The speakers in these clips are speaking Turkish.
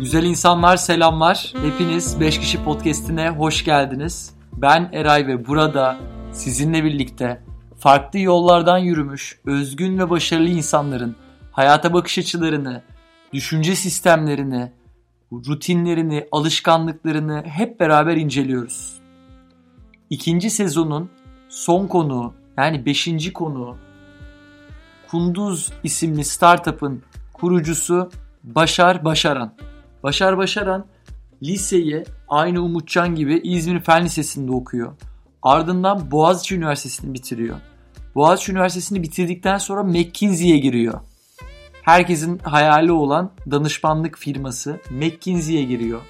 Güzel insanlar selamlar. Hepiniz 5 kişi podcast'ine hoş geldiniz. Ben Eray ve burada sizinle birlikte farklı yollardan yürümüş, özgün ve başarılı insanların hayata bakış açılarını, düşünce sistemlerini, rutinlerini, alışkanlıklarını hep beraber inceliyoruz. İkinci sezonun son konuğu yani beşinci konuğu Kunduz isimli startup'ın kurucusu Başar Başaran. Başar Başaran liseyi aynı Umutcan gibi İzmir Fen Lisesi'nde okuyor. Ardından Boğaziçi Üniversitesi'ni bitiriyor. Boğaziçi Üniversitesi'ni bitirdikten sonra McKinsey'ye giriyor. Herkesin hayali olan danışmanlık firması McKinsey'ye giriyor.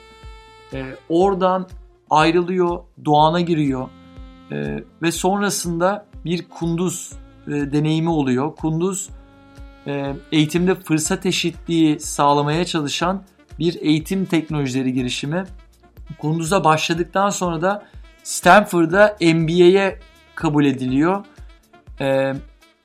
Ee, oradan ayrılıyor, Doğan'a giriyor. Ee, ve sonrasında bir kunduz e, deneyimi oluyor. Kunduz e, eğitimde fırsat eşitliği sağlamaya çalışan bir eğitim teknolojileri girişimi. Kunduz'a başladıktan sonra da Stanford'da MBA'ye kabul ediliyor. Ee,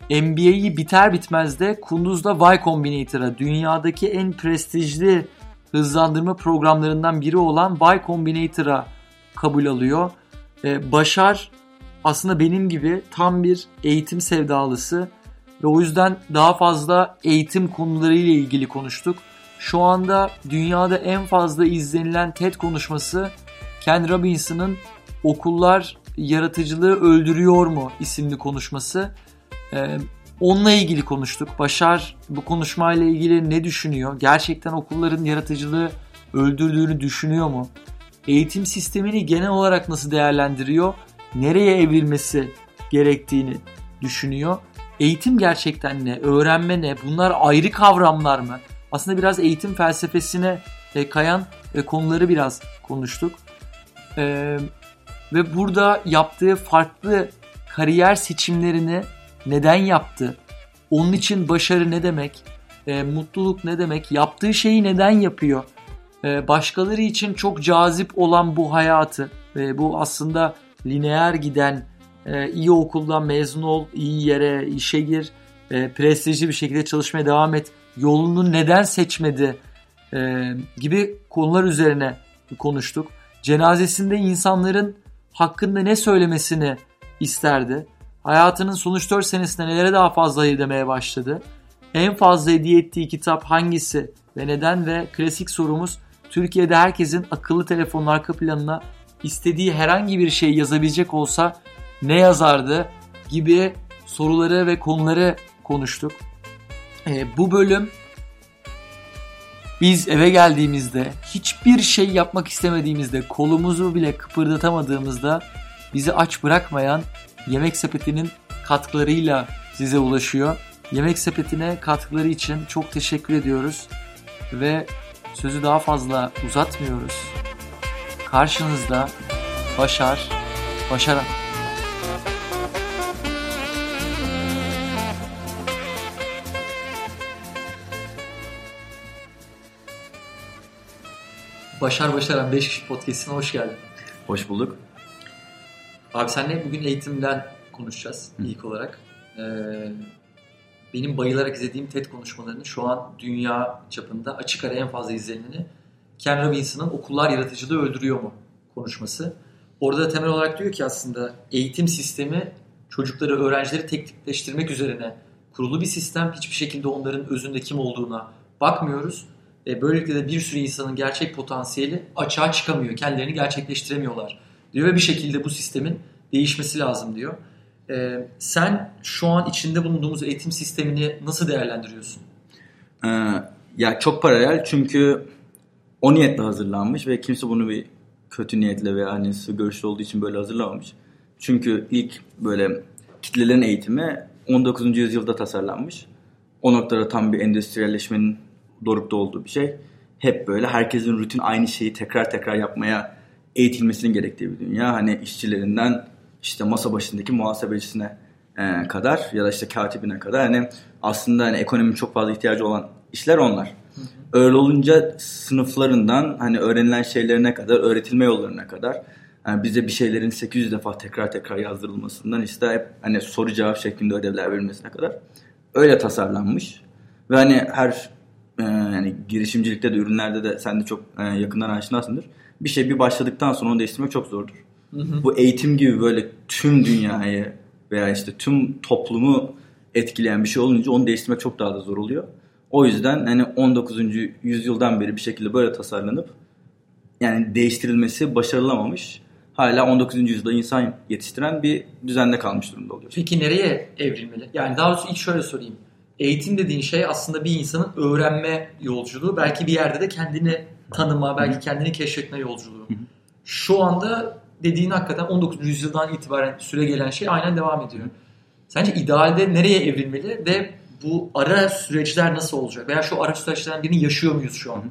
MBA'yi biter bitmez de Kunduz'da Y Combinator'a dünyadaki en prestijli hızlandırma programlarından biri olan Y Combinator'a kabul alıyor. Ee, Başar aslında benim gibi tam bir eğitim sevdalısı ve o yüzden daha fazla eğitim konularıyla ilgili konuştuk. Şu anda dünyada en fazla izlenilen TED konuşması Ken Robinson'ın Okullar Yaratıcılığı Öldürüyor mu isimli konuşması. Ee, onunla ilgili konuştuk. Başar bu konuşmayla ilgili ne düşünüyor? Gerçekten okulların yaratıcılığı öldürdüğünü düşünüyor mu? Eğitim sistemini genel olarak nasıl değerlendiriyor? Nereye evrilmesi gerektiğini düşünüyor. Eğitim gerçekten ne? Öğrenme ne? Bunlar ayrı kavramlar mı? Aslında biraz eğitim felsefesine e, kayan e, konuları biraz konuştuk. E, ve burada yaptığı farklı kariyer seçimlerini neden yaptı? Onun için başarı ne demek? E, mutluluk ne demek? Yaptığı şeyi neden yapıyor? E, başkaları için çok cazip olan bu hayatı ve bu aslında lineer giden e, iyi okuldan mezun ol, iyi yere işe gir, e, prestijli bir şekilde çalışmaya devam et. Yolunu neden seçmedi e, gibi konular üzerine konuştuk. Cenazesinde insanların hakkında ne söylemesini isterdi. Hayatının son 3-4 senesinde nelere daha fazla hayır demeye başladı. En fazla hediye ettiği kitap hangisi ve neden ve klasik sorumuz Türkiye'de herkesin akıllı telefonun arka planına istediği herhangi bir şey yazabilecek olsa ne yazardı gibi soruları ve konuları konuştuk. E, bu bölüm biz eve geldiğimizde hiçbir şey yapmak istemediğimizde kolumuzu bile kıpırdatamadığımızda bizi aç bırakmayan Yemek Sepeti'nin katkılarıyla size ulaşıyor. Yemek Sepeti'ne katkıları için çok teşekkür ediyoruz ve sözü daha fazla uzatmıyoruz. Karşınızda Başar, Başaran. Başar Başaran 5 kişi podcastine hoş geldin. Hoş bulduk. Abi senle bugün eğitimden konuşacağız Hı. ilk olarak. Ee, benim bayılarak izlediğim TED konuşmalarını şu an dünya çapında açık ara en fazla izleneni Ken Robinson'ın Okullar Yaratıcılığı Öldürüyor mu konuşması. Orada da temel olarak diyor ki aslında eğitim sistemi çocukları, öğrencileri teknikleştirmek üzerine kurulu bir sistem. Hiçbir şekilde onların özünde kim olduğuna bakmıyoruz. E, böylelikle de bir sürü insanın gerçek potansiyeli açığa çıkamıyor. Kendilerini gerçekleştiremiyorlar diyor ve bir şekilde bu sistemin değişmesi lazım diyor. E, sen şu an içinde bulunduğumuz eğitim sistemini nasıl değerlendiriyorsun? Ee, ya çok paralel çünkü o niyetle hazırlanmış ve kimse bunu bir kötü niyetle veya hani görüşlü olduğu için böyle hazırlamamış. Çünkü ilk böyle kitlelerin eğitimi 19. yüzyılda tasarlanmış. O noktada tam bir endüstriyelleşmenin dorukta olduğu bir şey. Hep böyle herkesin rutin aynı şeyi tekrar tekrar yapmaya eğitilmesinin gerektiği bir dünya. Hani işçilerinden işte masa başındaki muhasebecisine e, kadar ya da işte katibine kadar hani aslında hani ekonominin çok fazla ihtiyacı olan işler onlar. Öyle olunca sınıflarından hani öğrenilen şeylerine kadar, öğretilme yollarına kadar yani bize bir şeylerin 800 defa tekrar tekrar yazdırılmasından işte hep hani soru cevap şeklinde ödevler verilmesine kadar öyle tasarlanmış. Ve hani her e, yani girişimcilikte de ürünlerde de sen de çok e, yakından aşinasındır. Bir şey bir başladıktan sonra onu değiştirmek çok zordur. Hı hı. Bu eğitim gibi böyle tüm dünyayı veya işte tüm toplumu etkileyen bir şey olunca onu değiştirmek çok daha da zor oluyor. O yüzden hani 19. yüzyıldan beri bir şekilde böyle tasarlanıp yani değiştirilmesi başarılamamış. Hala 19. yüzyılda insan yetiştiren bir düzende kalmış durumda oluyor. Peki nereye evrilmeli? Yani daha doğrusu ilk şöyle sorayım. Eğitim dediğin şey aslında bir insanın öğrenme yolculuğu. Belki bir yerde de kendini tanıma, belki kendini keşfetme yolculuğu. Şu anda dediğin hakikaten 19. yüzyıldan itibaren süre gelen şey aynen devam ediyor. Sence idealde nereye evrilmeli ve bu ara süreçler nasıl olacak? Veya şu ara süreçlerden birini yaşıyor muyuz şu an?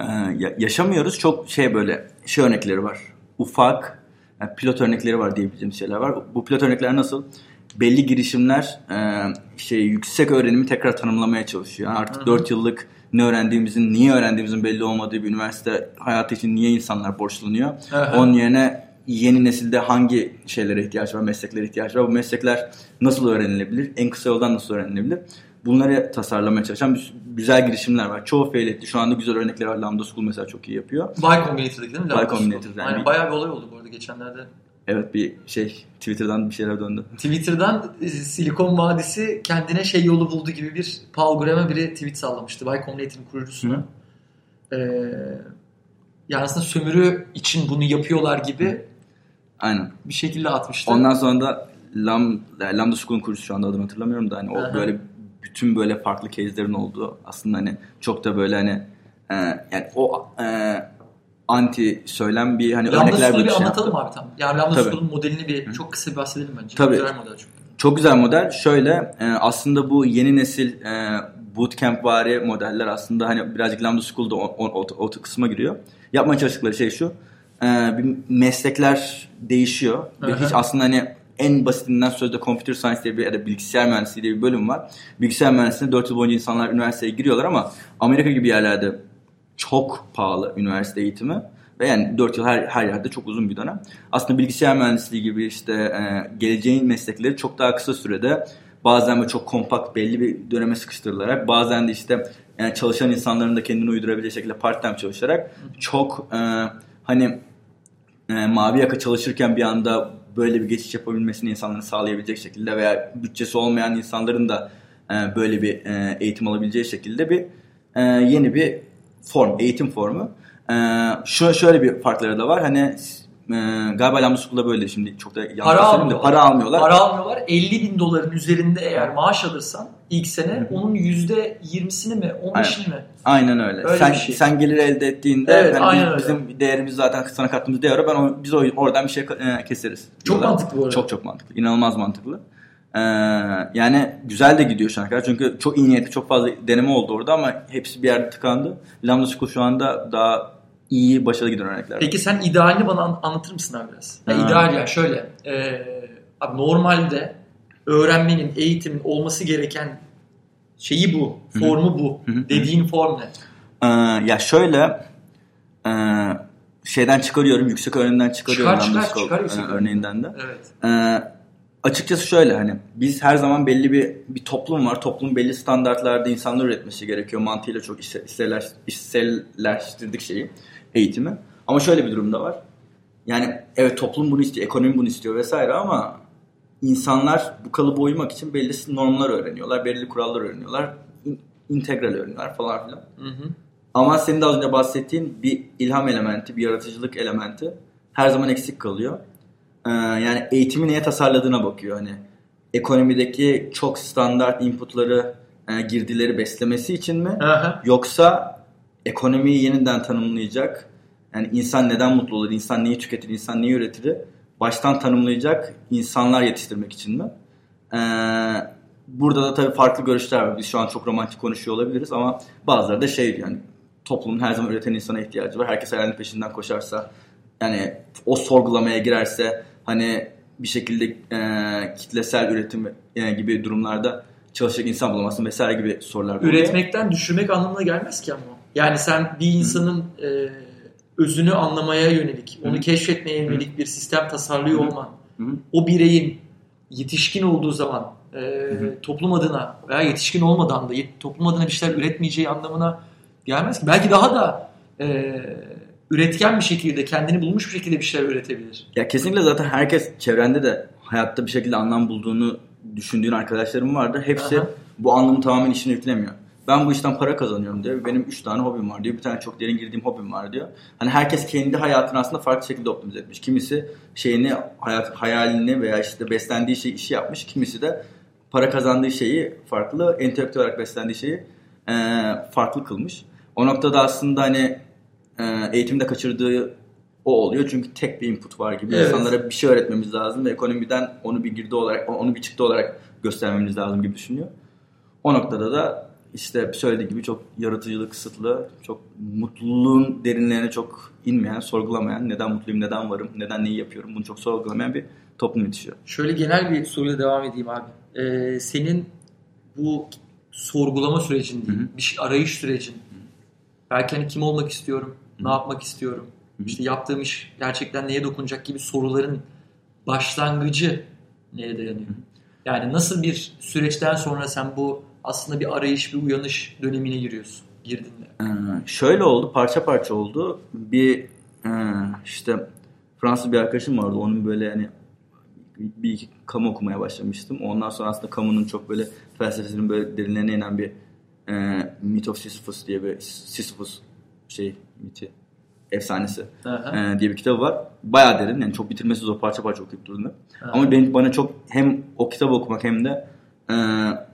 Ee, ya- yaşamıyoruz. Çok şey böyle şey örnekleri var. Ufak yani pilot örnekleri var diyebileceğim şeyler var. Bu pilot örnekler nasıl? Belli girişimler e, şey yüksek öğrenimi tekrar tanımlamaya çalışıyor. Yani artık Hı hı. 4 yıllık ne öğrendiğimizin, niye öğrendiğimizin belli olmadığı bir üniversite hayatı için niye insanlar borçlanıyor? Aha. Onun yerine yeni nesilde hangi şeylere ihtiyaç var, mesleklere ihtiyaç var? Bu meslekler nasıl öğrenilebilir? En kısa yoldan nasıl öğrenilebilir? Bunları tasarlamaya çalışan güzel girişimler var. Çoğu fail etti. Şu anda güzel örnekleri var. Lambda School mesela çok iyi yapıyor. Y Combinator'daki değil mi? Y Lambda Combinator'da School. yani Aynen bayağı bir olay oldu bu arada geçenlerde. Evet bir şey Twitter'dan bir şeyler döndü. Twitter'dan e, Silikon Vadisi kendine şey yolu buldu gibi bir Paul Graham'a biri tweet sallamıştı. Y Combinator'ın kurucusuna. Ee, yani aslında sömürü için bunu yapıyorlar gibi Aynen. bir şekilde atmıştı. Ondan sonra da Lam, Lambda School'un kurucusu şu anda adını hatırlamıyorum da hani o Aha. böyle bütün böyle farklı case'lerin olduğu aslında hani çok da böyle hani e, yani o e, anti söylem bir hani Lambda örnekler bir şey anlatalım abi tam. Yani Lambda Tabii. Modelini bir çok kısa bir bahsedelim bence. Tabii. Güzel model çünkü. Çok güzel model. Şöyle e, aslında bu yeni nesil e, bootcamp vari modeller aslında hani birazcık Lambda School'da o, o, o, o kısma giriyor. Yapmaya çalıştıkları şey şu. e, bir meslekler değişiyor. Aha. hiç aslında hani en basitinden sözde computer science diye bir ya da bilgisayar mühendisliği diye bir bölüm var. Bilgisayar mühendisliğinde 4 yıl boyunca insanlar üniversiteye giriyorlar ama Amerika gibi yerlerde çok pahalı üniversite eğitimi. Ve yani 4 yıl her, her yerde çok uzun bir dönem. Aslında bilgisayar mühendisliği gibi işte e, geleceğin meslekleri çok daha kısa sürede bazen böyle çok kompakt belli bir döneme sıkıştırılarak bazen de işte yani çalışan insanların da kendini uydurabileceği şekilde part time çalışarak çok e, hani e, mavi yaka çalışırken bir anda böyle bir geçiş yapabilmesini insanların sağlayabilecek şekilde veya bütçesi olmayan insanların da e, böyle bir e, eğitim alabileceği şekilde bir e, yeni bir form, eğitim formu. E, şu şöyle bir farkları da var. Hani e, galiba Lambda School'da böyle şimdi çok da yanlış Para almıyorlar. para almıyorlar. Para almıyorlar. 50 bin doların üzerinde eğer maaş alırsan ilk sene onun %20'sini mi 15'ini mi? Aynen öyle. Öyle sen şey. sen gelir elde ettiğinde Evet, hani aynen biz- öyle. bizim değerimiz zaten sana kattığımız değer ben o, biz o, oradan bir şey e, keseriz. Çok diyorlar. mantıklı bu arada. Çok çok mantıklı. İnanılmaz mantıklı. Ee, yani güzel de gidiyor kadar. Çünkü çok iyi niyetli çok fazla deneme oldu orada ama hepsi bir yerde tıkandı. Lambda School şu anda daha iyi başarılı giden örnekler. Peki sen idealini bana an- anlatır mısın abi biraz? Ya Ha. ideal yani şöyle. E, abi normalde öğrenmenin, eğitimin olması gereken şeyi bu. Formu bu. Dediğin form ne? Ee, ya şöyle e, şeyden çıkarıyorum, yüksek öğrenimden çıkarıyorum Çıkar, çıkar, School çıkar e, örneğinden de. Evet. Ee, açıkçası şöyle hani biz her zaman belli bir bir toplum var. Toplum belli standartlarda insanlar üretmesi gerekiyor. Mantığıyla çok içseller- içselleştirdik şeyi, eğitimi. Ama şöyle bir durum da var. Yani evet toplum bunu istiyor, ekonomi bunu istiyor vesaire ama insanlar bu kalıba uymak için belli normlar öğreniyorlar, belli kurallar öğreniyorlar, in- integral öğreniyorlar falan filan. Hı hı. Ama senin de az önce bahsettiğin bir ilham elementi, bir yaratıcılık elementi her zaman eksik kalıyor. Ee, yani eğitimi neye tasarladığına bakıyor. Hani ekonomideki çok standart inputları, e, girdileri beslemesi için mi? Aha. Yoksa ekonomiyi yeniden tanımlayacak, yani insan neden mutlu olur, insan neyi tüketir, insan neyi üretir, baştan tanımlayacak insanlar yetiştirmek için mi? Ee, burada da tabii farklı görüşler var. Biz şu an çok romantik konuşuyor olabiliriz ama bazıları da şey yani toplumun her zaman üreten insana ihtiyacı var. Herkes hayalinin peşinden koşarsa, yani o sorgulamaya girerse, hani bir şekilde e, kitlesel üretim e, gibi durumlarda çalışacak insan bulamazsın vesaire gibi sorular. oluyor. Üretmekten düşürmek anlamına gelmez ki ama. Yani sen bir insanın e, özünü anlamaya yönelik, onu Hı. keşfetmeye yönelik bir sistem tasarlıyor Hı. olman, Hı hı. o bireyin yetişkin olduğu zaman e, toplum adına veya yetişkin olmadan da toplum adına bir şeyler üretmeyeceği anlamına gelmez ki. Belki daha da e, üretken bir şekilde, kendini bulmuş bir şekilde bir şeyler üretebilir. Ya kesinlikle zaten herkes çevrende de hayatta bir şekilde anlam bulduğunu düşündüğün arkadaşlarım vardır. Hepsi Aha. bu anlamı tamamen işine yüklemiyor. Ben bu işten para kazanıyorum diyor. Benim 3 tane hobim var diyor. Bir tane çok derin girdiğim hobim var diyor. Hani herkes kendi hayatını aslında farklı şekilde optimize etmiş. Kimisi şeyini, hayat, hayalini veya işte beslendiği şeyi işi yapmış. Kimisi de para kazandığı şeyi farklı, entelektüel olarak beslendiği şeyi e, farklı kılmış. O noktada aslında hani eğitimde kaçırdığı o oluyor. Çünkü tek bir input var gibi. Evet. İnsanlara bir şey öğretmemiz lazım ve ekonomiden onu bir girdi olarak, onu bir çıktı olarak göstermemiz lazım gibi düşünüyor. O noktada da işte söylediği gibi çok yaratıcılık kısıtlı, çok mutluluğun derinlerine çok inmeyen, sorgulamayan, neden mutluyum, neden varım, neden neyi yapıyorum bunu çok sorgulamayan bir toplum yetişiyor. Şöyle genel bir soruyla devam edeyim abi. Ee, senin bu sorgulama sürecin değil, Hı hı. bir şey arayış sürecin. Belki hani kim olmak istiyorum, ne yapmak istiyorum, işte yaptığım iş gerçekten neye dokunacak gibi soruların başlangıcı neye dayanıyor? Yani nasıl bir süreçten sonra sen bu aslında bir arayış, bir uyanış dönemine giriyorsun, girdin de. Ee, şöyle oldu, parça parça oldu. Bir e, işte Fransız bir arkadaşım vardı. Onun böyle hani bir iki kamu okumaya başlamıştım. Ondan sonra aslında kamunun çok böyle felsefesinin böyle derinlerine inen bir e, Myth of Sisyphus diye bir Sisyphus şey miti efsanesi e, diye bir kitabı var. Bayağı derin. Yani çok bitirmesi zor parça parça okuyup durdum. Aha. Ama benim bana çok hem o kitabı okumak hem de e,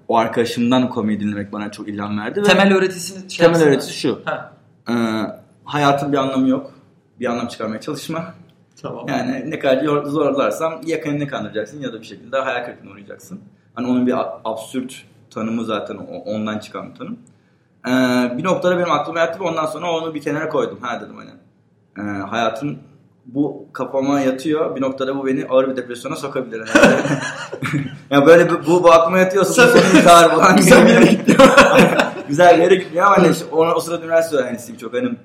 o arkadaşımdan konuyu dinlemek bana çok ilham verdi. ve- Temel öğretisini şey Temel öğretisi şu. Ha, Ee, hayatın bir anlamı yok. Bir anlam çıkarmaya çalışma. tamam. Yani ne kadar zorlarsam ya kendini kandıracaksın ya da bir şekilde hayal kırıklığına uğrayacaksın. Hani onun bir absürt tanımı zaten ondan çıkan bir tanım. Ee, bir noktada benim aklıma yattı ve ondan sonra onu bir kenara koydum. Ha dedim hani. Ee, hayatın bu kafama yatıyor. Bir noktada bu beni ağır bir depresyona sokabilir. Yani, ya böyle bu, bu, bu aklıma yatıyorsa bu sonu intihar falan. Güzel bir yere gidiyor. Güzel bir yere gidiyor ama hani o, o sırada üniversite öğrencisiyim. Çok hani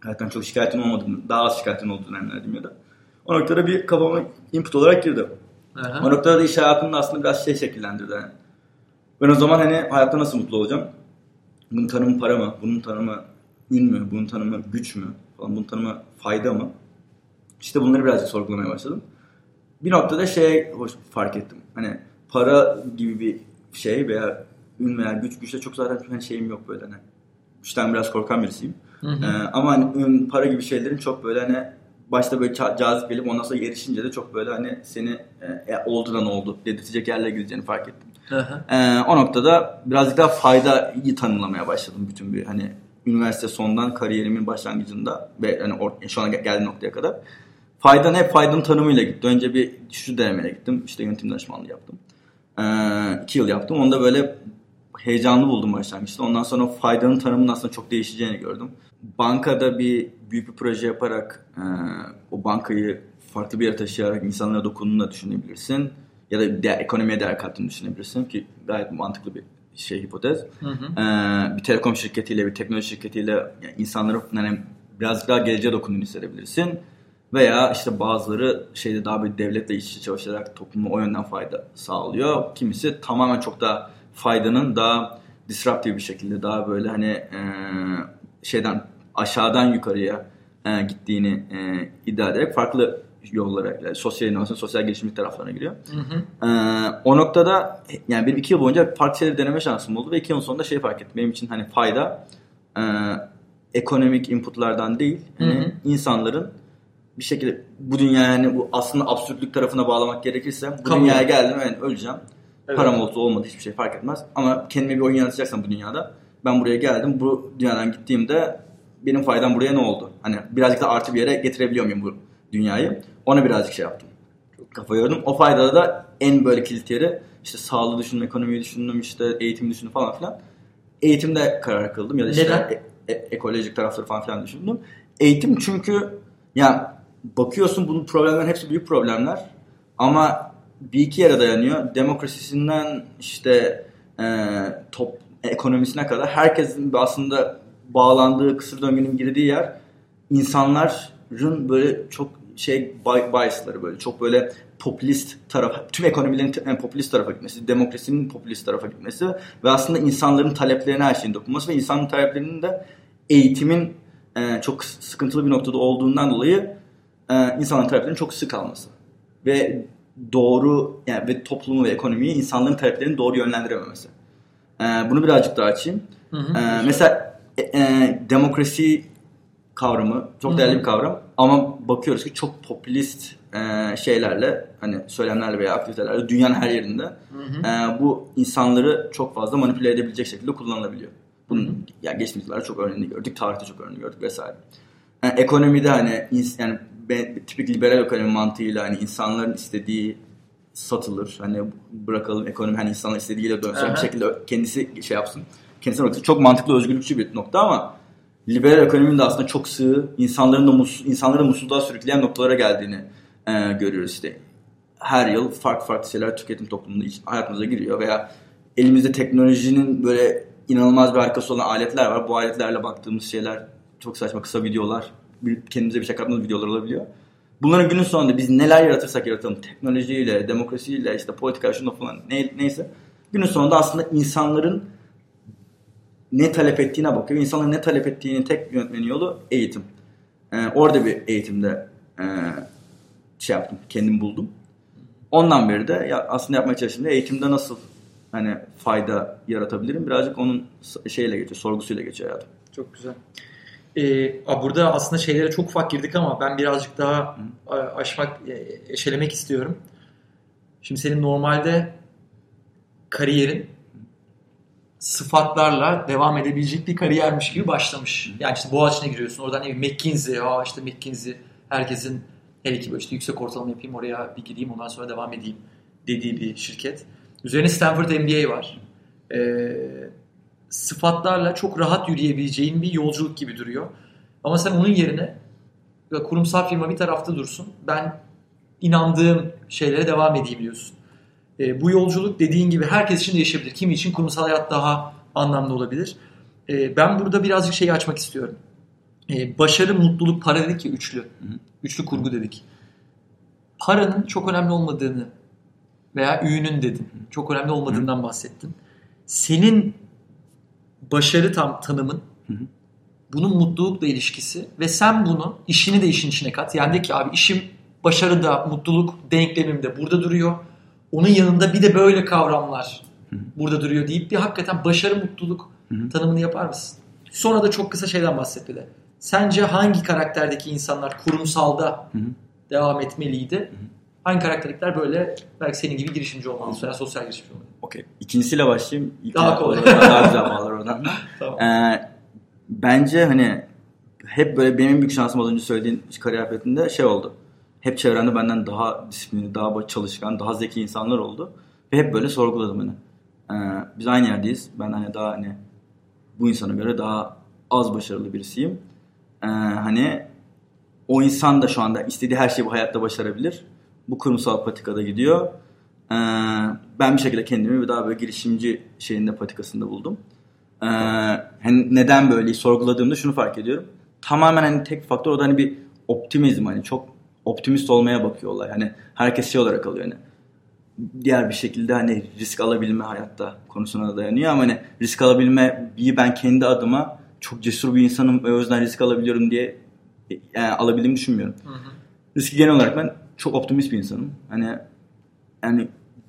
hayattan çok şikayetim olmadı. Daha az şikayetim olduğu dönemlerdeyim ya da. O noktada bir kafama input olarak girdi. Aha. O noktada da iş hayatımda aslında biraz şey şekillendirdi. Yani. Ben o zaman hani hayatta nasıl mutlu olacağım? Bunun tanımı para mı? Bunun tanımı ün mü? Bunun tanımı güç mü? Falan. Bunun tanımı fayda mı? İşte bunları birazcık sorgulamaya başladım. Bir noktada şey hoş fark ettim. Hani para gibi bir şey veya ün veya güç güçle çok zaten hani şeyim yok böyle hani. Güçten biraz korkan birisiyim. Hı hı. Ee, ama hani ün, para gibi şeylerin çok böyle hani başta böyle cazip gelip ondan sonra erişince de çok böyle hani seni e, e, oldu da ne oldu dedirtecek yerlere gideceğini fark ettim. Ee, o noktada birazcık daha faydayı tanımlamaya başladım bütün bir hani üniversite sondan kariyerimin başlangıcında ve hani or- şu an gel- geldiğim noktaya kadar. Fayda ne? Faydanın tanımıyla gitti. Önce bir şu denemeye gittim. İşte yönetim danışmanlığı yaptım. Ee, iki yıl yaptım. Onda böyle heyecanlı buldum başlangıçta. Ondan sonra faydanın tanımının aslında çok değişeceğini gördüm. Bankada bir büyük bir proje yaparak e, o bankayı farklı bir yere taşıyarak insanlara dokunduğunu da düşünebilirsin. Ya da değer, ekonomiye değer kattığını düşünebilirsin ki gayet mantıklı bir şey hipotez. Hı hı. Ee, bir telekom şirketiyle, bir teknoloji şirketiyle yani insanlara hani birazcık daha geleceğe dokunduğunu hissedebilirsin. Veya işte bazıları şeyde daha bir devletle iç içe çalışarak topluma o yönden fayda sağlıyor. Kimisi tamamen çok daha faydanın daha disruptive bir şekilde daha böyle hani e, şeyden aşağıdan yukarıya e, gittiğini e, iddia ederek farklı yollara, yani sosyal inovasyon, sosyal gelişimcilik taraflarına giriyor. Hı hı. Ee, o noktada yani benim iki yıl boyunca farklı şeyleri deneme şansım oldu ve iki yılın sonunda şey fark ettim. Benim için hani fayda e, ekonomik inputlardan değil, hani Hı hı. insanların bir şekilde bu dünya yani bu aslında absürtlük tarafına bağlamak gerekirse bu Kamu. dünyaya geldim evet öleceğim. Evet. Param olsa olmadı hiçbir şey fark etmez. Ama kendime bir oyun yaratacaksam bu dünyada ben buraya geldim. Bu dünyadan gittiğimde benim faydam buraya ne oldu? Hani birazcık da artı bir yere getirebiliyor muyum bu dünyayı? Ona birazcık şey yaptım. Kafa yordum. O faydada da en böyle kilit yeri işte sağlığı düşündüm, ekonomiyi düşündüm, işte eğitimi düşündüm falan filan. Eğitimde karar kıldım ya da işte Neden? e- e- ekolojik tarafları falan filan düşündüm. Eğitim çünkü ya bakıyorsun bunun problemlerin hepsi büyük problemler ama bir iki yere dayanıyor. Demokrasisinden işte e, top ekonomisine kadar herkesin aslında bağlandığı kısır döngünün girdiği yer insanların böyle çok şey bi- biasları böyle çok böyle popülist taraf, tüm ekonomilerin en popülist tarafa gitmesi, demokrasinin popülist tarafa gitmesi ve aslında insanların taleplerine her şeyin dokunması ve insanın taleplerinin de eğitimin e, çok sıkıntılı bir noktada olduğundan dolayı e, insanların taleplerinin çok sık alması ve doğru yani ve toplumu ve ekonomiyi insanların taleplerini doğru yönlendirememesi. E, bunu birazcık daha açayım. Hı hı. E, mesela e, e, demokrasi kavramı çok değerli bir kavram ama bakıyoruz ki çok popülist e, şeylerle hani söylemlerle veya aktivitelerle dünyanın her yerinde E, bu insanları çok fazla manipüle edebilecek şekilde kullanılabiliyor. Bunun yani geçtiğimiz yıllarda çok örneğini gördük, tarihte çok örneğini gördük vesaire. Yani ekonomide hani yani tipik liberal ekonomi mantığıyla hani insanların istediği satılır. Hani bırakalım ekonomi hani insanlar istediğiyle dönsün. Bir şekilde kendisi şey yapsın. Kendisine bakın. Çok mantıklı özgürlükçü bir nokta ama liberal ekonominin de aslında çok sığ, insanların da mus, insanları mutsuzluğa sürükleyen noktalara geldiğini e, görüyoruz işte. Her yıl farklı farklı şeyler tüketim toplumunda hayatımıza giriyor veya elimizde teknolojinin böyle inanılmaz bir harikası olan aletler var. Bu aletlerle baktığımız şeyler çok saçma kısa videolar, kendimize bir şey katmadığımız videolar olabiliyor. Bunların günün sonunda biz neler yaratırsak yaratalım teknolojiyle, demokrasiyle, işte politika şunda falan ne, neyse günün sonunda aslında insanların ne talep ettiğine bakıyor. İnsanların ne talep ettiğini tek yönetmenin yolu eğitim. Ee, orada bir eğitimde e, şey yaptım, kendim buldum. Ondan beri de ya aslında yapmaya çalıştığımda eğitimde nasıl hani fayda yaratabilirim birazcık onun şeyle geçiyor, sorgusuyla geçiyor hayatım. Çok güzel. Ee, burada aslında şeylere çok ufak girdik ama ben birazcık daha aşmak, e, eşelemek istiyorum. Şimdi senin normalde kariyerin sıfatlarla devam edebilecek bir kariyermiş gibi başlamış. Yani işte Boğaziçi'ne giriyorsun. Oradan ne McKinsey, aa işte McKinsey herkesin her iki işte yüksek ortalama yapayım oraya bir gideyim ondan sonra devam edeyim dediği bir şirket. Üzerine Stanford MBA var. Ee, sıfatlarla çok rahat yürüyebileceğin bir yolculuk gibi duruyor. Ama sen onun yerine kurumsal firma bir tarafta dursun. Ben inandığım şeylere devam edeyim diyorsun. E, bu yolculuk dediğin gibi herkes için değişebilir. Kimi için kurumsal hayat daha anlamlı olabilir. E, ben burada birazcık şeyi açmak istiyorum. E, başarı, mutluluk, para dedik ya üçlü. Üçlü kurgu dedik. Paranın çok önemli olmadığını veya ünün dedin. Çok önemli olmadığından bahsettin. Senin başarı tam tanımın bunun mutlulukla ilişkisi ve sen bunu işini de işin içine kat. Yani de ki abi işim başarıda, mutluluk denklemimde burada duruyor onun yanında bir de böyle kavramlar Hı-hı. burada duruyor deyip bir hakikaten başarı mutluluk Hı-hı. tanımını yapar mısın? Sonra da çok kısa şeyden bahset bir de. Sence hangi karakterdeki insanlar kurumsalda Hı-hı. devam etmeliydi? Hı-hı. Hangi karakterlikler böyle belki senin gibi girişimci olmalı veya sosyal girişimci olmalı? Okey. İkincisiyle başlayayım. İlk daha kolay. daha güzel bağlar oradan. tamam. Ee, bence hani hep böyle benim büyük şansım az önce söylediğin kariyer şey oldu hep çevremde benden daha disiplinli, daha çalışkan, daha zeki insanlar oldu. Ve hep böyle sorguladım hani. Ee, biz aynı yerdeyiz. Ben hani daha hani bu insana göre daha az başarılı birisiyim. Ee, hani o insan da şu anda istediği her şeyi bu hayatta başarabilir. Bu kurumsal patikada gidiyor. Ee, ben bir şekilde kendimi daha böyle girişimci şeyinde patikasında buldum. Ee, hani neden böyle sorguladığımda şunu fark ediyorum. Tamamen hani tek faktör o da hani bir optimizm hani çok optimist olmaya bakıyorlar. Yani herkes şey olarak alıyor hani diğer bir şekilde hani risk alabilme hayatta konusuna dayanıyor ama hani risk alabilme bir ben kendi adıma çok cesur bir insanım ve o yüzden risk alabiliyorum diye yani alabildiğimi düşünmüyorum. Hı hı. Riski genel olarak ben çok optimist bir insanım. Hani yani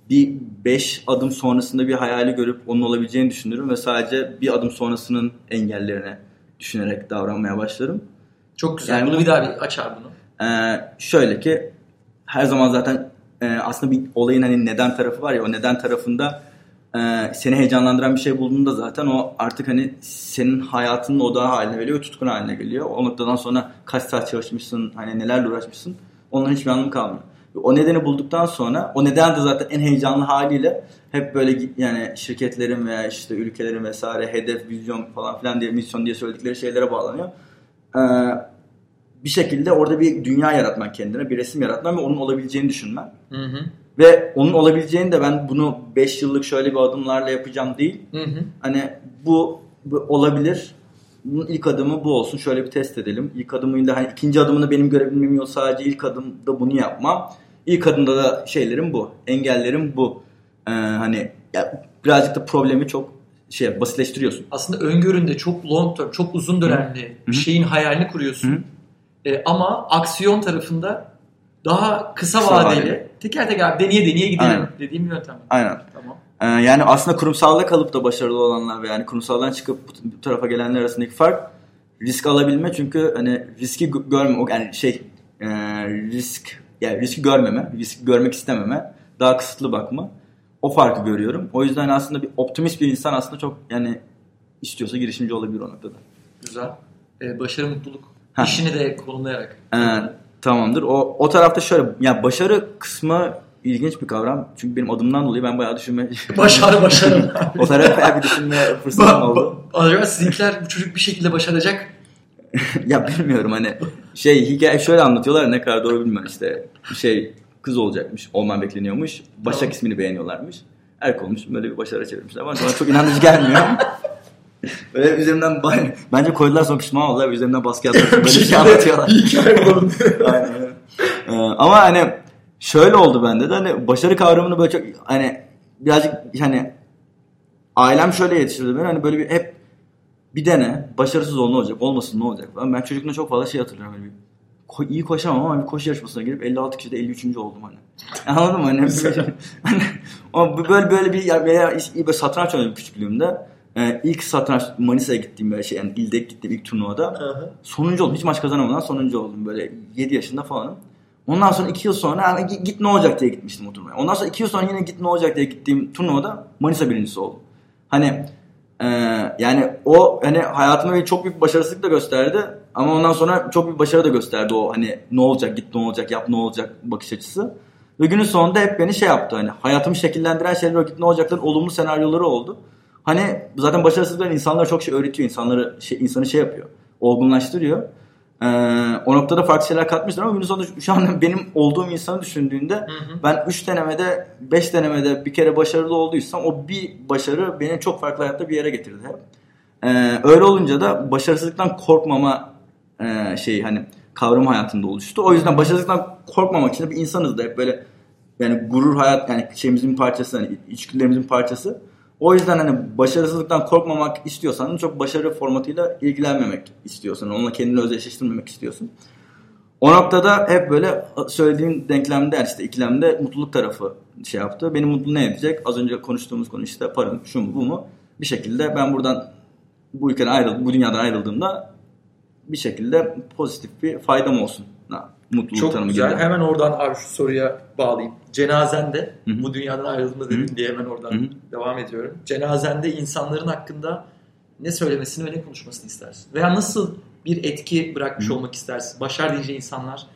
bir beş adım sonrasında bir hayali görüp onun olabileceğini düşünürüm ve sadece bir adım sonrasının engellerine düşünerek davranmaya başlarım. Çok güzel. Yani bunu bir daha bir açar bunu. Ee, şöyle ki her zaman zaten e, aslında bir olayın hani neden tarafı var ya o neden tarafında e, seni heyecanlandıran bir şey bulduğunda zaten o artık hani senin hayatının odağı haline geliyor tutkun haline geliyor. O noktadan sonra kaç saat çalışmışsın hani nelerle uğraşmışsın onların hiçbir anlamı kalmıyor. O nedeni bulduktan sonra o neden de zaten en heyecanlı haliyle hep böyle yani şirketlerin veya işte ülkelerin vesaire hedef, vizyon falan filan diye misyon diye söyledikleri şeylere bağlanıyor. Ee, bir şekilde orada bir dünya yaratmak kendine, bir resim yaratmak ve onun olabileceğini düşünmen. Hı hı. Ve onun olabileceğini de ben bunu 5 yıllık şöyle bir adımlarla yapacağım değil. Hı hı. Hani bu, bu olabilir. Bunun ilk adımı bu olsun. Şöyle bir test edelim. İlk adımıyla hani ikinci adımını benim görebilmem yok. Sadece ilk adımda bunu yapmam. İlk adımda da şeylerim bu. Engellerim bu. Ee, hani ya birazcık da problemi çok şey basitleştiriyorsun. Aslında öngöründe çok long term, çok uzun dönemli bir şeyin hayalini kuruyorsun. Hı. E, ama aksiyon tarafında daha kısa, Kısa vadeli, vadeli. teker teker deneye deneye gidelim Aynen. dediğim bir yöntem. Aynen. Tamam. Ee, yani aslında kurumsalda kalıp da başarılı olanlar ve yani kurumsaldan çıkıp bu- tarafa gelenler arasındaki fark risk alabilme çünkü hani riski gö- görme yani şey e, risk yani riski görmeme, riski görmek istememe, daha kısıtlı bakma. O farkı görüyorum. O yüzden aslında bir optimist bir insan aslında çok yani istiyorsa girişimci olabilir o noktada. Güzel. E, başarı, mutluluk. Ha. İşini de konumlayarak. Ee, tamamdır. O o tarafta şöyle ya başarı kısmı ilginç bir kavram. Çünkü benim adımdan dolayı ben bayağı düşünme Başarı başarı. o tarafa bayağı bir düşünme fırsatım oldu. Acaba sizinkiler bu çocuk bir şekilde başaracak. ya bilmiyorum hani şey hikaye şöyle anlatıyorlar ne kadar doğru bilmiyorum işte şey kız olacakmış olman bekleniyormuş Başak Tamam. ismini beğeniyorlarmış erk olmuş böyle bir başarı çevirmişler ama bana çok inandırıcı gelmiyor Böyle üzerimden bence koydular sonra pişman oldular üzerimden baskı yaptılar. Böyle bir şey anlatıyorlar. hikaye bulun. Aynen öyle. Ee, ama hani şöyle oldu bende de hani başarı kavramını böyle çok hani birazcık hani ailem şöyle yetiştirdi beni hani böyle bir hep bir dene başarısız ol ne olacak olmasın ne olacak falan. Ben çocukluğumda çok fazla şey hatırlıyorum hani bir ko- iyi koşamam ama bir koşu yarışmasına girip 56 kişide 53. oldum hani. Anladın mı? Hani, böyle, hani böyle böyle bir iş- böyle satranç oynadım küçüklüğümde. Ee, ilk satranç Manisa'ya gittiğim böyle şey yani ilde gittiğim ilk turnuvada sonuncu oldum. Hiç maç kazanamadan sonuncu oldum. Böyle 7 yaşında falanım. Ondan sonra 2 yıl sonra yani git, git ne olacak diye gitmiştim o turnuvaya. Ondan sonra 2 yıl sonra yine git ne olacak diye gittiğim turnuvada Manisa birincisi oldum. Hani e, yani o hani hayatımda bir çok büyük başarısızlık da gösterdi. Ama ondan sonra çok büyük başarı da gösterdi o hani ne olacak git ne olacak yap ne olacak bakış açısı. Ve günün sonunda hep beni şey yaptı hani hayatımı şekillendiren şeyler git ne olacakların olumlu senaryoları oldu. Hani zaten başarısızlıklar insanlara çok şey öğretiyor. insanları şey, insanı şey yapıyor. Olgunlaştırıyor. Ee, o noktada farklı şeyler katmışlar ama günün sonunda şu- an benim olduğum insanı düşündüğünde ben 3 denemede 5 denemede bir kere başarılı olduysam o bir başarı beni çok farklı hayatta bir yere getirdi. Ee, öyle olunca da başarısızlıktan korkmama e, şeyi hani kavramı hayatımda oluştu. O yüzden başarısızlıktan korkmamak için de bir insanız da hep böyle yani gurur hayat yani şeyimizin parçası hani içgüdülerimizin parçası. O yüzden hani başarısızlıktan korkmamak istiyorsan çok başarı formatıyla ilgilenmemek istiyorsun. Onunla kendini özdeşleştirmemek istiyorsun. O noktada hep böyle söylediğim denklemde işte ikilemde mutluluk tarafı şey yaptı. Beni mutlu ne edecek? Az önce konuştuğumuz konu işte para mı, şu mu bu mu? Bir şekilde ben buradan bu ülkeden ayrıl bu dünyadan ayrıldığımda bir şekilde pozitif bir faydam olsun. Mutluluk Çok tanımı güzel. gibi. Hemen oradan abi şu soruya bağlayayım. Cenazende Hı hı. bu dünyadan ayrıldığında dedin diye hemen oradan Hı hı. devam ediyorum. Cenazende insanların hakkında ne söylemesini ve ne konuşmasını istersin? Veya nasıl bir etki bırakmış Hı. olmak istersin? Başar diyeceği insanlar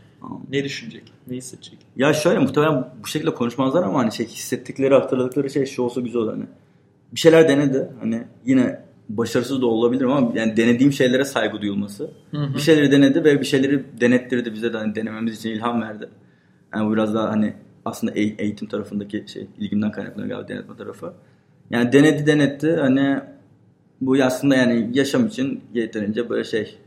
ne düşünecek? Ne hissedecek? Ya şöyle muhtemelen bu şekilde konuşmazlar ama hani şey hissettikleri, hatırladıkları şey şu olsa güzel olur hani. Bir şeyler denedi. Hani yine başarısız da olabilirim ama yani denediğim şeylere saygı duyulması. Hı hı. Bir şeyleri denedi ve bir şeyleri denettirdi bize de hani denememiz için ilham verdi. Yani bu biraz daha hani aslında eğ- eğitim tarafındaki şey ilgimden kaynaklanıyor galiba denetme tarafı. Yani denedi denetti hani bu aslında yani yaşam için yeterince böyle şey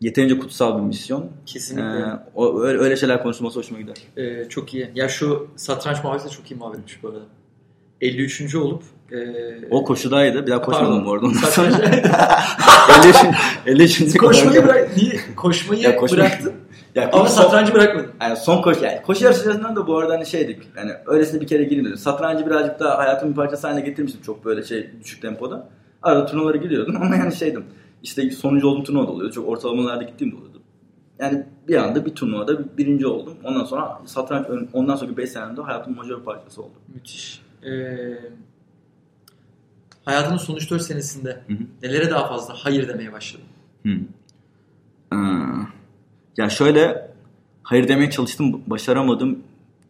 yeterince kutsal bir misyon. Kesinlikle. Ee, o, öyle, öyle şeyler konuşulması hoşuma gider. Ee, çok iyi. Ya şu satranç muhabbeti de çok iyi muhabbetmiş bu arada. 53. olup e, O koşudaydı. Bir daha koşmadım Pardon. bu arada. Satranç- sonra 50 50 koşmayı bırak niye koşmayı Ya koşma- bıraktın Ya ama son- satrancı bırakmadın. Yani son koşu yani koşu yarışlarından da bu arada hani şeydik. Yani öylesine bir kere gireyim dedim. Satrancı birazcık daha hayatımın bir parçası haline getirmiştim çok böyle şey düşük tempoda. Arada turnuvalara giriyordum ama yani şeydim. İşte sonuncu olduğum turnuva da oluyordu. Çok ortalamalarda gittiğim de oluyordu. Yani bir anda bir turnuvada bir- birinci oldum. Ondan sonra satranç ondan sonraki 5 senemde hayatımın majör parçası oldu. Müthiş. Ee, hayatının son 3-4 senesinde Hı hı. nelere daha fazla hayır demeye başladın? Hmm. Aa, ya şöyle hayır demeye çalıştım başaramadım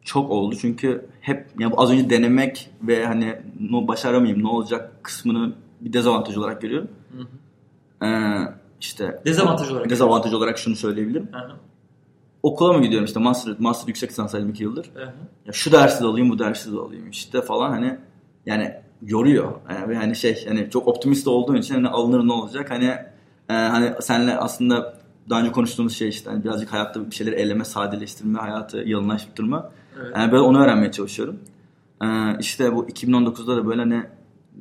çok oldu çünkü hep ya az önce denemek ve hani no, başaramayayım ne olacak kısmını bir dezavantaj olarak görüyorum. Hı hı. Ee, işte Dezavantaj olarak. dezavantaj olarak şunu söyleyebilirim. Hı hı. Okula mı gidiyorum işte master, master yüksek lisans aldım 2 yıldır. Hı hı. Ya şu dersi de alayım bu dersi de alayım işte falan hani yani yoruyor. Yani, ve hani şey hani çok optimist olduğun için hani alınır ne olacak hani e, hani senle aslında daha önce konuştuğumuz şey işte hani birazcık hayatta bir şeyleri eleme, sadeleştirme, hayatı yalınlaştırma. Evet. Yani böyle onu öğrenmeye çalışıyorum. Ee, işte bu 2019'da da böyle ne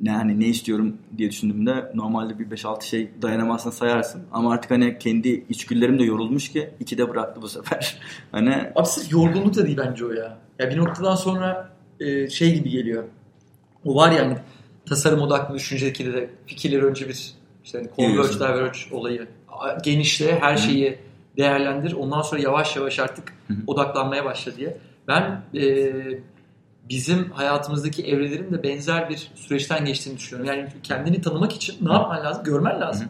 ne hani ne istiyorum diye düşündüğümde normalde bir 5-6 şey dayanamazsın sayarsın. Ama artık hani kendi içgüdülerim de yorulmuş ki iki de bıraktı bu sefer. hani Abi sırf yorgunluk da değil bence o ya. Ya bir noktadan sonra e, şey gibi geliyor. O var ya hani tasarım odaklı düşüncedeki de fikirleri önce bir işte hani converge diverge olayı genişle her şeyi değerlendir. Ondan sonra yavaş yavaş artık odaklanmaya başla diye. Ben e, bizim hayatımızdaki evrelerin de benzer bir süreçten geçtiğini düşünüyorum. Yani kendini tanımak için ne yapman lazım? Görmen lazım.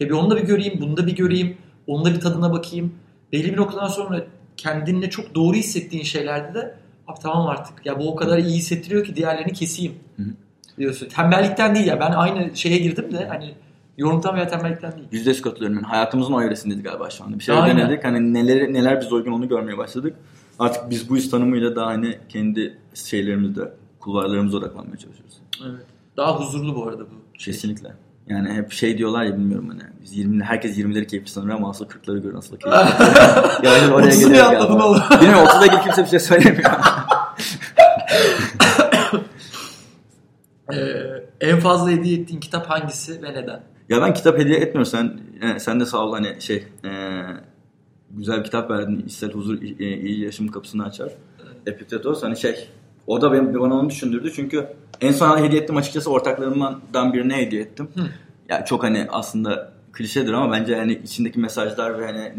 Ya bir onu da bir göreyim, bunu da bir göreyim, onu da bir tadına bakayım. Belli bir noktadan sonra kendinle çok doğru hissettiğin şeylerde de abi tamam artık ya bu o kadar iyi hissettiriyor ki diğerlerini keseyim Hı hı. diyorsun. Tembellikten değil ya ben aynı şeye girdim de hani yorumtan veya tembellikten değil. yüzde yüz katılıyorum. Yani hayatımızın o evresindeyiz galiba şu anda. Bir şey Aynen. denedik. Hani neler, neler biz uygun onu görmeye başladık. Artık biz bu his tanımıyla daha hani kendi şeylerimizde, kulvarlarımıza odaklanmaya çalışıyoruz. Evet. Daha huzurlu bu arada bu. şey. Kesinlikle. Yani hep şey diyorlar ya bilmiyorum hani biz 20 herkes 20'leri keyifli sanır ama asıl 40'ları görür asıl keyifli. yani oraya 30'u geliyor galiba. oğlum. Bilmiyorum 30'da gibi kimse bir şey söylemiyor. Ee, en fazla hediye ettiğin kitap hangisi ve neden? ya ben kitap hediye etmiyorum. Sen e, sen de sağ ol hani şey e, güzel bir kitap verdin. İster huzur e, iyi yaşamın kapısını açar. Epiktetos hani şey o da benim, bana onu düşündürdü çünkü en son hediye ettim açıkçası ortaklarımdan birine hediye ettim. Hı. Ya çok hani aslında klişedir ama bence hani içindeki mesajlar ve hani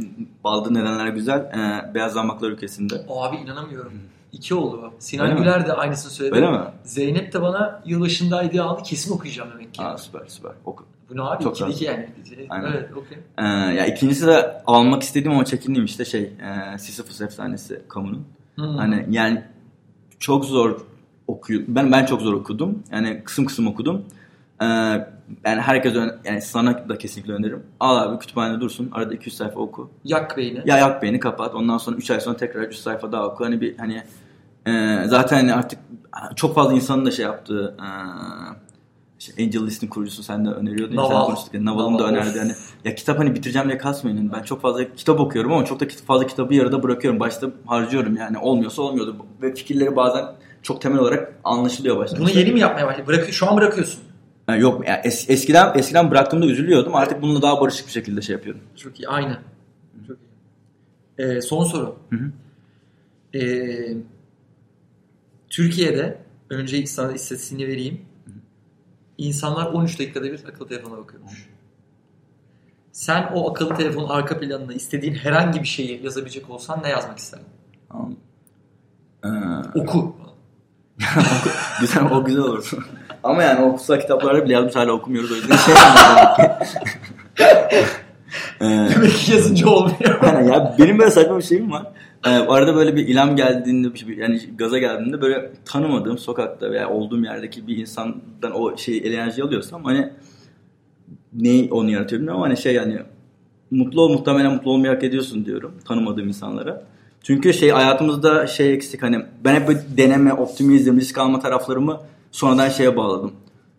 baldı nedenler güzel. Ee, Beyaz Zambaklar ülkesinde. Abi inanamıyorum. İki oldu. Sinan Öyle mi? Güler de aynısını söyledi. Öyle mi? Zeynep de bana yılbaşında hediye aldı. Kesin okuyacağım demek ki. Aa, süper süper. Oku. Bu ne abi? Çok İkili iki güzel. yani. Aynen. Evet okey. Ee, ya ikincisi de almak istediğim ama çekindiğim işte şey e, Sisyphus efsanesi kamunun. Hmm. Hani yani çok zor okuyor. Ben ben çok zor okudum. Yani kısım kısım okudum. Ee, yani herkes yani sana da kesinlikle öneririm. Al abi kütüphanede dursun. Arada 200 sayfa oku. Yak beyni. Ya yak beni kapat. Ondan sonra 3 ay sonra tekrar 3 sayfa daha oku. Hani bir hani e, zaten hani artık çok fazla insanın da şey yaptığı e, işte Angel List'in kurucusu sen de öneriyordun. Naval. konuştuk ya, Naval'ın da Naval, önerdi. of. Hani ya kitap hani bitireceğim diye kasmayın. Yani Ben çok fazla kitap okuyorum ama çok da fazla kitabı yarıda bırakıyorum. Başta harcıyorum yani. Olmuyorsa olmuyordu. Ve fikirleri bazen çok temel olarak anlaşılıyor başta. Bunu yeni mi yapmaya başladın? Bırak şu an bırakıyorsun. Ha, yok yani es- eskiden eskiden bıraktığımda üzülüyordum. Artık bununla daha barışık bir şekilde şey yapıyorum. Çok iyi. Aynı. Çok iyi. Ee, son soru. Hı hı. Ee, Türkiye'de önce sana istatistiğini vereyim. İnsanlar 13 dakikada bir akıllı telefona bakıyormuş. Sen o akıllı telefonun arka planına istediğin herhangi bir şeyi yazabilecek olsan ne yazmak isterdin? Tamam. Ee, Oku. güzel o güzel olur. Ama yani o kutsal kitaplarda bile yazmış hala okumuyoruz o yüzden şey demek ki. Ee, Demek ki yazınca olmuyor. aynen ya benim böyle saçma bir şeyim var. Ee, arada böyle bir ilham geldiğinde bir şey- yani gaza geldiğinde böyle tanımadığım sokakta veya olduğum yerdeki bir insandan o şeyi enerji alıyorsam hani neyi onu yaratıyor bilmiyorum ama hani şey yani mutlu ol muhtemelen mutlu olmayı hak ediyorsun diyorum tanımadığım insanlara. Çünkü şey hayatımızda şey eksik hani ben hep böyle deneme, optimizm, risk alma taraflarımı sonradan şeye bağladım.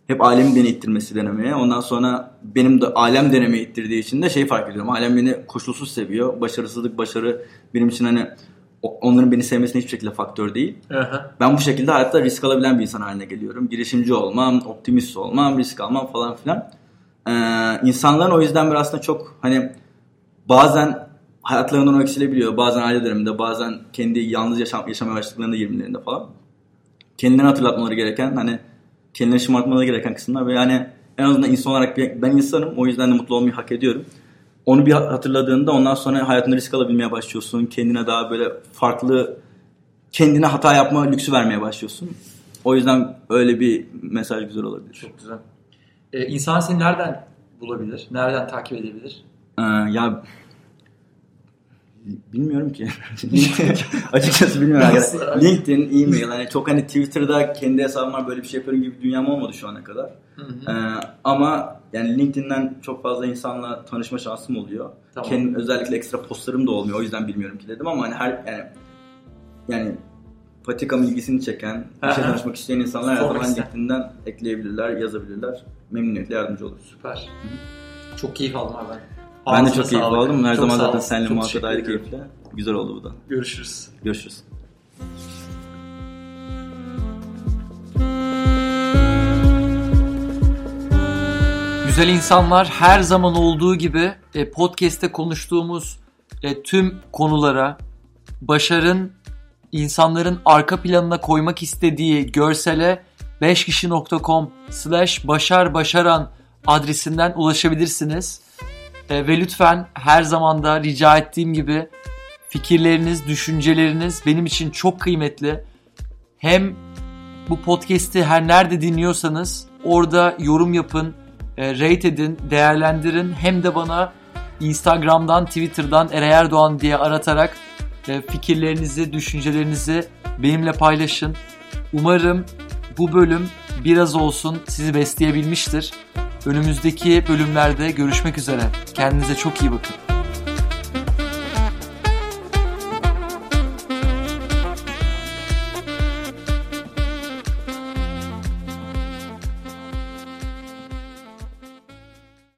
Hep ailemin beni ittirmesi denemeye. Ondan sonra benim de ailem denemeye ittirdiği için de şey fark ediyorum. Ailem beni koşulsuz seviyor. Başarısızlık, başarı benim için hani onların beni sevmesine hiçbir şekilde faktör değil. Aha. Ben bu şekilde hayatta risk alabilen bir insan haline geliyorum. Girişimci olmam, optimist olmam, risk almam falan filan. Ee, insanların o yüzden biraz aslında çok hani bazen hayatlarından eksilebiliyor. Bazen aile döneminde, bazen kendi yalnız yaşam, yaşamaya başladıklarında 20'lerinde falan. Kendilerini hatırlatmaları gereken hani kendilerini şımartmaları gereken kısımlar ve yani en azından insan olarak bir- ben insanım o yüzden de mutlu olmayı hak ediyorum. Onu bir hatırladığında ondan sonra hayatında risk alabilmeye başlıyorsun. Kendine daha böyle farklı kendine hata yapma lüksü vermeye başlıyorsun. O yüzden öyle bir mesaj güzel olabilir. Çok güzel. Ee, insan seni nereden bulabilir? Nereden takip edebilir? Ee, ya bilmiyorum ki. Açıkçası bilmiyorum. Arkadaşlar. LinkedIn, e-mail. Hani çok hani Twitter'da kendi hesabım var böyle bir şey yapıyorum gibi bir dünyam olmadı şu ana kadar. Hı hı. Ee, ama yani LinkedIn'den çok fazla insanla tanışma şansım oluyor. Tamam. Kendim özellikle ekstra postlarım da olmuyor. O yüzden bilmiyorum ki dedim ama hani her yani yani patikam ilgisini çeken, bir şey tanışmak isteyen insanlar her zaman. LinkedIn'den ekleyebilirler, yazabilirler. Memnuniyetle yardımcı oluruz. Süper. Çok keyif aldım abi ben. Ben de çok sağlık. aldım. Her Çok zaman zaten seninle muhabbet ayrı keyifli. Güzel oldu bu da. Görüşürüz. Görüşürüz. Güzel insanlar her zaman olduğu gibi e, podcast'te konuştuğumuz e, tüm konulara başarın insanların arka planına koymak istediği görsele 5kişi.com slash başar başaran adresinden ulaşabilirsiniz. E, ve lütfen her zaman da rica ettiğim gibi fikirleriniz, düşünceleriniz benim için çok kıymetli. Hem bu podcast'i her nerede dinliyorsanız orada yorum yapın, e, rate edin, değerlendirin. Hem de bana Instagram'dan, Twitter'dan Eray Erdoğan diye aratarak e, fikirlerinizi, düşüncelerinizi benimle paylaşın. Umarım bu bölüm biraz olsun sizi besleyebilmiştir. Önümüzdeki bölümlerde görüşmek üzere. Kendinize çok iyi bakın.